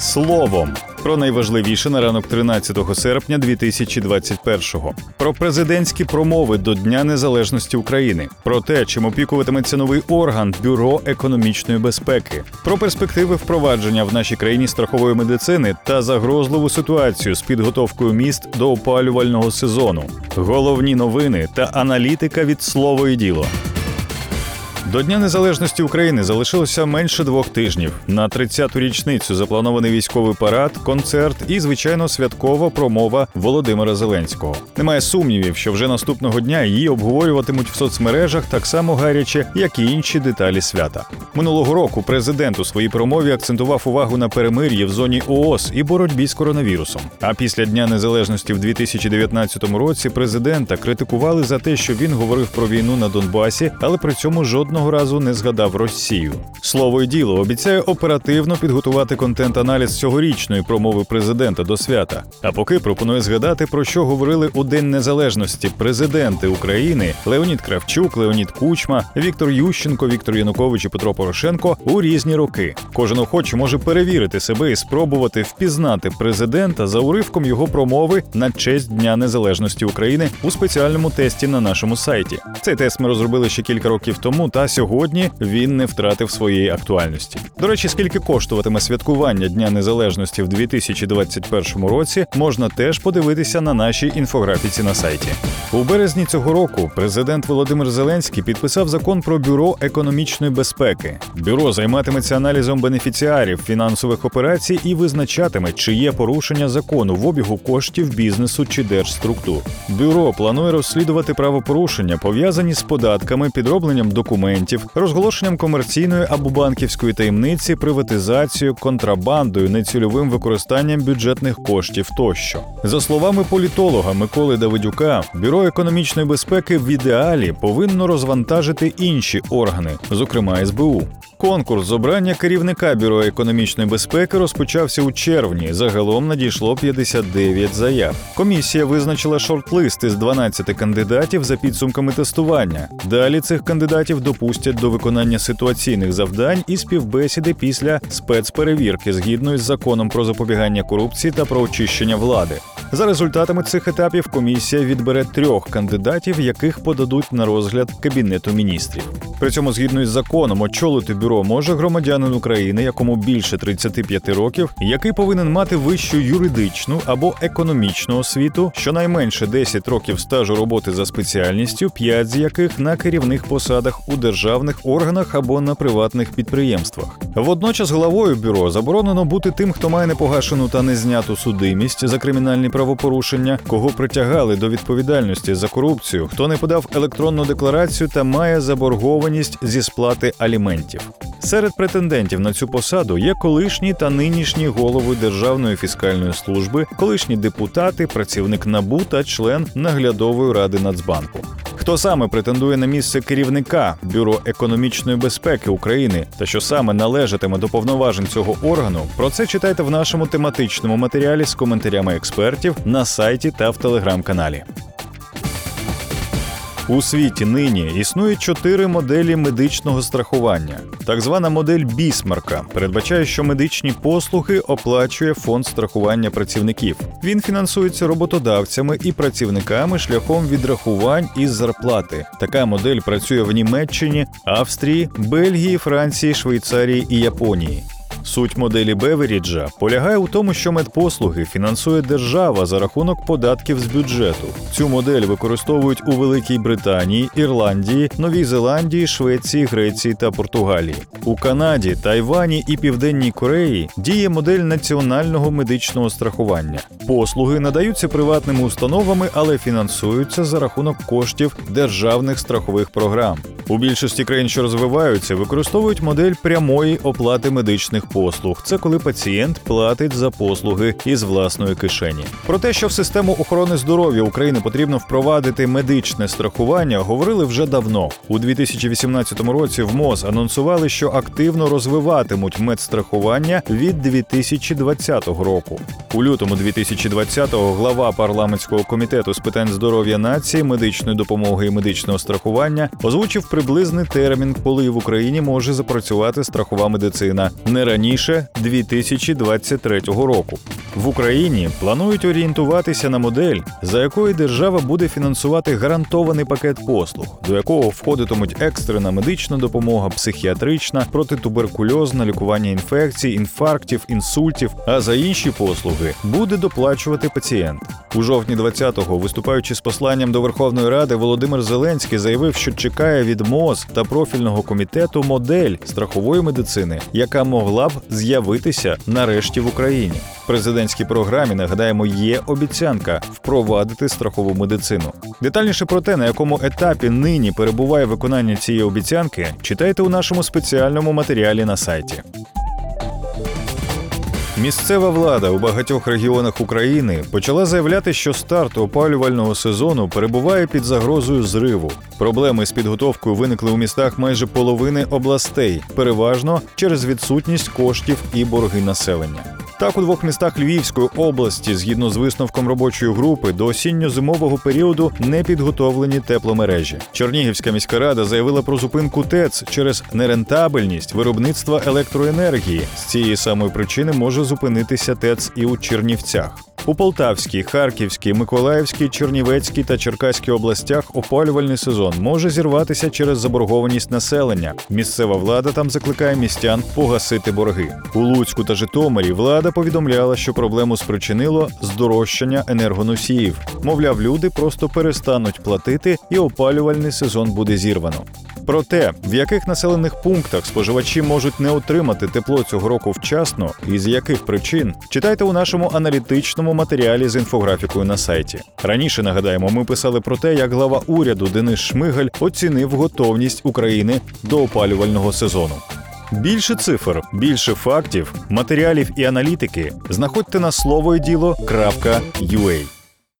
Словом про найважливіше на ранок 13 серпня 2021-го. Про президентські промови до Дня Незалежності України, про те, чим опікуватиметься новий орган Бюро економічної безпеки, про перспективи впровадження в нашій країні страхової медицини та загрозливу ситуацію з підготовкою міст до опалювального сезону. Головні новини та аналітика від слово і діло. До Дня Незалежності України залишилося менше двох тижнів. На 30-ту річницю запланований військовий парад, концерт і, звичайно, святкова промова Володимира Зеленського. Немає сумнівів, що вже наступного дня її обговорюватимуть в соцмережах так само гаряче, як і інші деталі свята. Минулого року президент у своїй промові акцентував увагу на перемир'ї в зоні ООС і боротьбі з коронавірусом. А після Дня Незалежності в 2019 році президента критикували за те, що він говорив про війну на Донбасі, але при цьому жодного разу не згадав Росію. Слово й діло обіцяє оперативно підготувати контент-аналіз цьогорічної промови президента до свята. А поки пропонує згадати про що говорили у День Незалежності президенти України Леонід Кравчук, Леонід Кучма, Віктор Ющенко, Віктор Янукович і Петро Порошенко у різні роки. Кожен охоче може перевірити себе і спробувати впізнати президента за уривком його промови на честь Дня Незалежності України у спеціальному тесті на нашому сайті. Цей тест ми розробили ще кілька років тому, та сьогодні він не втратив своєї актуальності. До речі, скільки коштуватиме святкування Дня Незалежності в 2021 році, можна теж подивитися на нашій інфографіці на сайті. У березні цього року президент Володимир Зеленський підписав закон про бюро економічної безпеки. Бюро займатиметься аналізом бенефіціарів фінансових операцій і визначатиме, чи є порушення закону в обігу коштів бізнесу чи держструктур. Бюро планує розслідувати правопорушення, пов'язані з податками, підробленням документів, розголошенням комерційної або банківської таємниці, приватизацією, контрабандою, нецільовим використанням бюджетних коштів тощо. За словами політолога Миколи Давидюка, бюро економічної безпеки в ідеалі повинно розвантажити інші органи, зокрема СБУ. Конкурс з обрання керівника бюро економічної безпеки розпочався у червні. Загалом надійшло 59 заяв. Комісія визначила шорт-лист із 12 кандидатів за підсумками тестування. Далі цих кандидатів допустять до виконання ситуаційних завдань і співбесіди після спецперевірки згідно із законом про запобігання корупції та про очищення влади. За результатами цих етапів комісія відбере трьох кандидатів, яких подадуть на розгляд кабінету міністрів. При цьому, згідно із законом, очолити бюро може громадянин України, якому більше 35 років, який повинен мати вищу юридичну або економічну освіту, щонайменше 10 років стажу роботи за спеціальністю, 5 з яких на керівних посадах у державних органах або на приватних підприємствах. Водночас главою бюро заборонено бути тим, хто має непогашену та незняту судимість за кримінальні правопорушення, кого притягали до відповідальності за корупцію, хто не подав електронну декларацію та має заборгованість зі сплати аліментів. Серед претендентів на цю посаду є колишні та нинішні голови Державної фіскальної служби, колишні депутати, працівник НАБУ та член наглядової ради Нацбанку. Хто саме претендує на місце керівника Бюро економічної безпеки України та що саме належатиме до повноважень цього органу, про це читайте в нашому тематичному матеріалі з коментарями експертів на сайті та в телеграм-каналі. У світі нині існує чотири моделі медичного страхування. Так звана модель Бісмарка передбачає, що медичні послуги оплачує фонд страхування працівників. Він фінансується роботодавцями і працівниками шляхом відрахувань із зарплати. Така модель працює в Німеччині, Австрії, Бельгії, Франції, Швейцарії і Японії. Суть моделі Беверіджа полягає у тому, що медпослуги фінансує держава за рахунок податків з бюджету. Цю модель використовують у Великій Британії, Ірландії, Новій Зеландії, Швеції, Греції та Португалії. У Канаді, Тайвані і Південній Кореї діє модель національного медичного страхування. Послуги надаються приватними установами, але фінансуються за рахунок коштів державних страхових програм. У більшості країн, що розвиваються, використовують модель прямої оплати медичних послуг. Це коли пацієнт платить за послуги із власної кишені. Про те, що в систему охорони здоров'я України потрібно впровадити медичне страхування, говорили вже давно. У 2018 році в МОЗ анонсували, що активно розвиватимуть медстрахування від 2020 року. У лютому 2020-го глава парламентського комітету з питань здоров'я нації, медичної допомоги і медичного страхування озвучив приблизний термін, коли в Україні може запрацювати страхова медицина не раніше 2023 року. В Україні планують орієнтуватися на модель, за якою держава буде фінансувати гарантований пакет послуг, до якого входитимуть екстрена медична допомога, психіатрична, протитуберкульозна, лікування інфекцій, інфарктів, інсультів. А за інші послуги буде доплачувати пацієнт. У жовтні 20-го, виступаючи з посланням до Верховної Ради, Володимир Зеленський заявив, що чекає від МОЗ та профільного комітету модель страхової медицини, яка могла б з'явитися нарешті в Україні. В президентській програмі нагадаємо, є обіцянка впровадити страхову медицину. Детальніше про те, на якому етапі нині перебуває виконання цієї обіцянки, читайте у нашому спеціальному матеріалі на сайті. Місцева влада у багатьох регіонах України почала заявляти, що старт опалювального сезону перебуває під загрозою зриву. Проблеми з підготовкою виникли у містах майже половини областей, переважно через відсутність коштів і борги населення. Так, у двох містах Львівської області, згідно з висновком робочої групи, до осінньо-зимового періоду не підготовлені тепломережі. Чернігівська міська рада заявила про зупинку ТЕЦ через нерентабельність виробництва електроенергії. З цієї самої причини може зупинитися ТЕЦ і у Чернівцях. У Полтавській, Харківській, Миколаївській, Чернівецькій та Черкаській областях опалювальний сезон може зірватися через заборгованість населення. Місцева влада там закликає містян погасити борги. У Луцьку та Житомирі влада повідомляла, що проблему спричинило здорожчання енергоносіїв. Мовляв, люди просто перестануть платити, і опалювальний сезон буде зірвано. Про те, в яких населених пунктах споживачі можуть не отримати тепло цього року вчасно і з яких причин, читайте у нашому аналітичному матеріалі з інфографікою на сайті. Раніше нагадаємо, ми писали про те, як глава уряду Денис Шмигаль оцінив готовність України до опалювального сезону. Більше цифр, більше фактів, матеріалів і аналітики знаходьте на слово діло.ua.